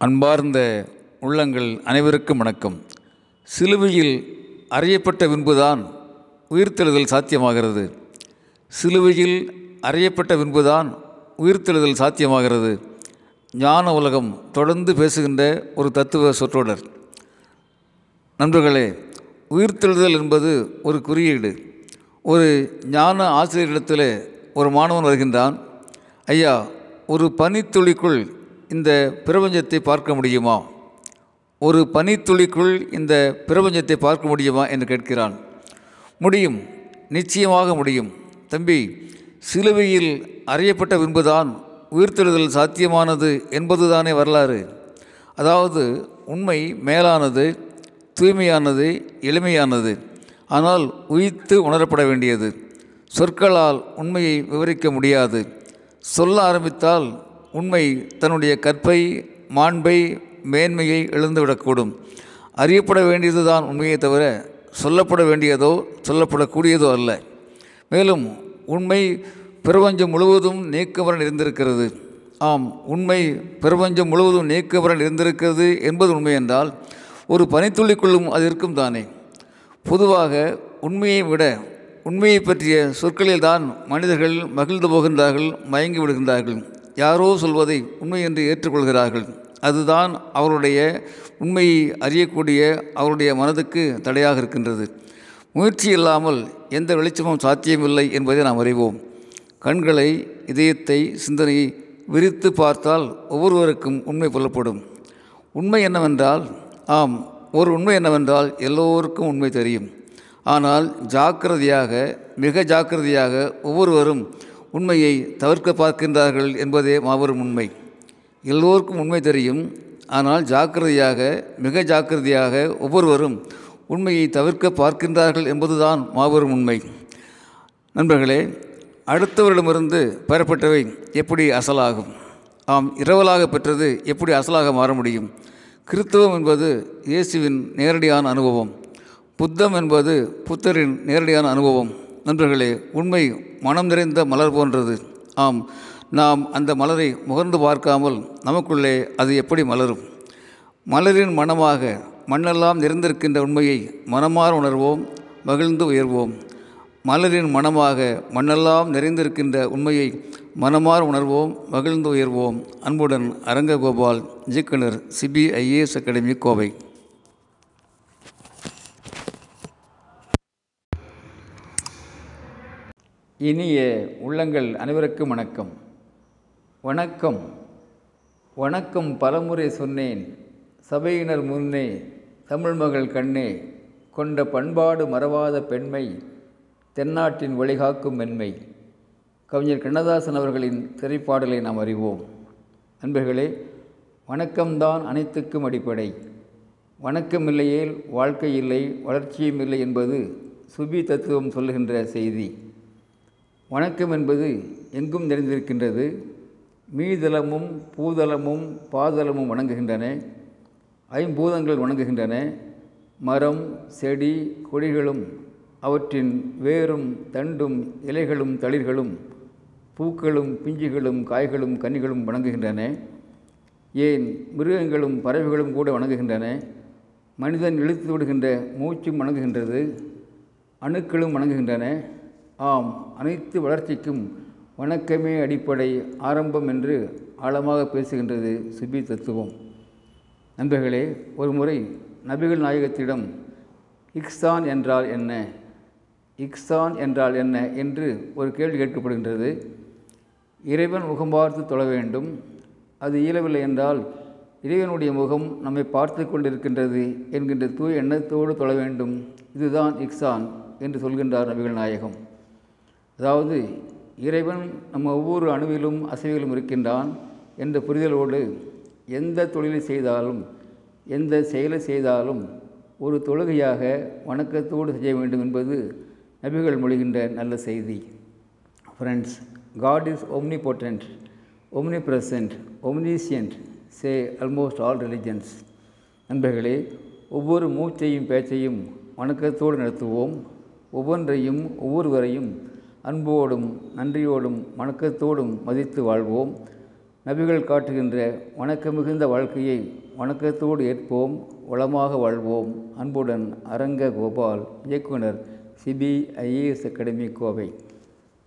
அன்பார்ந்த உள்ளங்கள் அனைவருக்கும் வணக்கம். சிலுவையில் அறையப்பட்ட பின்புதான் உயிர்த்தெழுதல் சாத்தியமாகிறது. சிலுவையில் அறையப்பட்ட பின்புதான் உயிர்த்தெழுதல் சாத்தியமாகிறது. ஞான உலகம் தொடர்ந்து பேசுகின்ற ஒரு தத்துவ சொற்றொடர். நண்பர்களே உயிர்த்தெழுதல் என்பது ஒரு குறியீடு. ஒரு ஞான ஆசிரியரிடத்தில் ஒரு மாணவன் வருகின்றான். ஐயா ஒரு பனித்துளிக்குள் இந்த பிரபஞ்சத்தை பார்க்க முடியுமா? ஒரு பனித்துளிக்குள் இந்த பிரபஞ்சத்தை பார்க்க முடியுமா என்று கேட்கிறான். முடியும். நிச்சயமாக முடியும். தம்பி சிலுவையில் அறியப்பட்ட பின்புதான் உயிர்த்தெழுதல் சாத்தியமானது என்பதுதானே வரலாறு. அதாவது உண்மை மேலானது தூய்மையானது எளிமையானது. ஆனால் உயிர்த்து உணரப்பட வேண்டியது. சொற்களால் உண்மையை விவரிக்க முடியாது. சொல்ல ஆரம்பித்தால் உண்மை தன்னுடைய கற்பை மாண்பை மேன்மையை இழந்துவிடக்கூடும். அறியப்பட வேண்டியதுதான் உண்மையை தவிர சொல்லப்பட வேண்டியதோ சொல்லப்படக்கூடியதோ அல்ல. மேலும் உண்மை பிரபஞ்சம் முழுவதும் நீக்கமரன் இருந்திருக்கிறது. ஆம் உண்மை பிரபஞ்சம் முழுவதும் நீக்கமரன் இருந்திருக்கிறது என்பது உண்மை என்றால் ஒரு பனித்துளிக்குள்ளும் அது இருக்கும் தானே. பொதுவாக உண்மையை விட உண்மையை பற்றிய சொற்களில்தான் மனிதர்கள் மகிழ்ந்து போகின்றார்கள் மயங்கி விடுகின்றார்கள். யாரோ சொல்வதை உண்மை என்று ஏற்றுக்கொள்கிறார்கள். அதுதான் அவருடைய உண்மையை அறியக்கூடிய அவருடைய மனதுக்கு தடையாக இருக்கின்றது. முயற்சி இல்லாமல் எந்த வெளிச்சமும் சாத்தியமில்லை என்பதை நாம் அறிவோம். கண்களை இதயத்தை சிந்தனையை விரித்து பார்த்தால் ஒவ்வொருவருக்கும் உண்மை புலப்படும். உண்மை என்னவென்றால் ஆம் ஒரு உண்மை என்னவென்றால் எல்லோருக்கும் உண்மை தெரியும். ஆனால் ஜாக்கிரதையாக மிக ஜாக்கிரதையாக ஒவ்வொருவரும் உண்மையை தவிர்க்க பார்க்கின்றார்கள் என்பதே மாபெரும் உண்மை. எல்லோருக்கும் உண்மை தெரியும். ஆனால் ஜாக்கிரதையாக மிக ஜாக்கிரதையாக ஒவ்வொருவரும் உண்மையை தவிர்க்க பார்க்கின்றார்கள் என்பதுதான் மாபெரும் உண்மை. நண்பர்களே அடுத்தவரிடமிருந்து பெறப்பட்டவை எப்படி அசலாகும்? ஆம் இரவலாக பெற்றது எப்படி அசலாக மாற முடியும்? கிறித்தவம் என்பது இயேசுவின் நேரடியான அனுபவம். புத்தம் என்பது புத்தரின் நேரடியான அனுபவம். நண்பர்களே உண்மை மனம் நிறைந்த மலர் போன்றது. ஆம் நாம் அந்த மலரை முகர்ந்து பார்க்காமல் நமக்குள்ளே அது எப்படி மலரும்? மலரின் மனமாக மண்ணெல்லாம் நிறைந்திருக்கின்ற உண்மையை மனமாற உணர்வோம் மகிழ்ந்து உயர்வோம். மலரின் மனமாக மண்ணெல்லாம் நிறைந்திருக்கின்ற உண்மையை மனமாற உணர்வோம் மகிழ்ந்து உயர்வோம். அன்புடன் அரங்ககோபால் இயக்குனர் சிபிஐஏஎஸ் அகாடமி கோவை. இனிய உள்ளங்கள் அனைவருக்கும் வணக்கம். வணக்கம். வணக்கம் பலமுறை சொன்னேன். சபையினர் முன்னே தமிழ் மகள் கண்ணே கொண்ட பண்பாடு மறவாத பெண்மை தென்னாட்டின் வழிகாக்கும் மென்மை. கவிஞர் கண்ணதாசன் அவர்களின் திரைப்பாடலை நாம் அறிவோம். நண்பர்களே வணக்கம்தான் அனைத்துக்கும் அடிப்படை. வணக்கம் இல்லையேல் வாழ்க்கை இல்லை வளர்ச்சியும் இல்லை என்பது சுபி தத்துவம் சொல்லுகின்ற செய்தி. வணக்கம் என்பது எங்கும் நிறைந்திருக்கின்றது. மீதளமும் பூதளமும் பாதளமும் வணங்குகின்றன. ஐம்பூதங்கள் வணங்குகின்றன. மரம் செடி கொடிகளும் அவற்றின் வேரும் தண்டும் இலைகளும் தளிர்களும் பூக்களும் பிஞ்சுகளும் காய்களும் கனிகளும் வணங்குகின்றன. ஏன்? மிருகங்களும் பறவைகளும் கூட வணங்குகின்றன. மனிதன் இழுத்து விடுகின்ற மூச்சும் வணங்குகின்றது. அணுக்களும் வணங்குகின்றன. ஆம் அனைத்து வளர்ச்சிக்கும் வணக்கமே அடிப்படை ஆரம்பம் என்று ஆழமாக பேசுகின்றது சுபி தத்துவம். நண்பர்களே ஒரு முறை நபிகள் நாயகத்திடம் இக்ஸான் என்றால் என்ன? இக்ஸான் என்றால் என்ன என்று ஒரு கேள்வி கேட்கப்படுகின்றது. இறைவன் முகம் பார்த்து தொழ வேண்டும். அது இயலவில்லை என்றால் இறைவனுடைய முகம் நம்மை பார்த்து கொண்டிருக்கின்றது என்கின்ற தூய எண்ணத்தோடு தொழ வேண்டும். இதுதான் இக்ஸான் என்று சொல்கின்றார் நபிகள் நாயகம். அதாவது இறைவன் நம்ம ஒவ்வொரு அணுவிலும் அசைவிலும் இருக்கின்றான் என்ற புரிதலோடு எந்த தொழிலை செய்தாலும் எந்த செயலை செய்தாலும் ஒரு தொழுகையாக வணக்கத்தோடு செய்ய வேண்டும் என்பது நபிகள் மொழிகின்ற நல்ல செய்தி. Friends God is omnipotent omnipresent omniscient say almost all religions நண்பர்களே ஒவ்வொரு மூச்சையும் பேச்சையும் வணக்கத்தோடு நடத்துவோம். ஒவ்வொன்றையும் ஒவ்வொருவரையும் அன்போடும் நன்றியோடும் வணக்கத்தோடும் மதித்து வாழ்வோம். நபிகள் காட்டுகின்ற வணக்க மிகுந்த வாழ்க்கையை வணக்கத்தோடு ஏற்போம். வளமாக வாழ்வோம். அன்புடன் அரங்க கோபால் இயக்குனர் சிபிஐஏஎஸ் அகாடமி கோவை.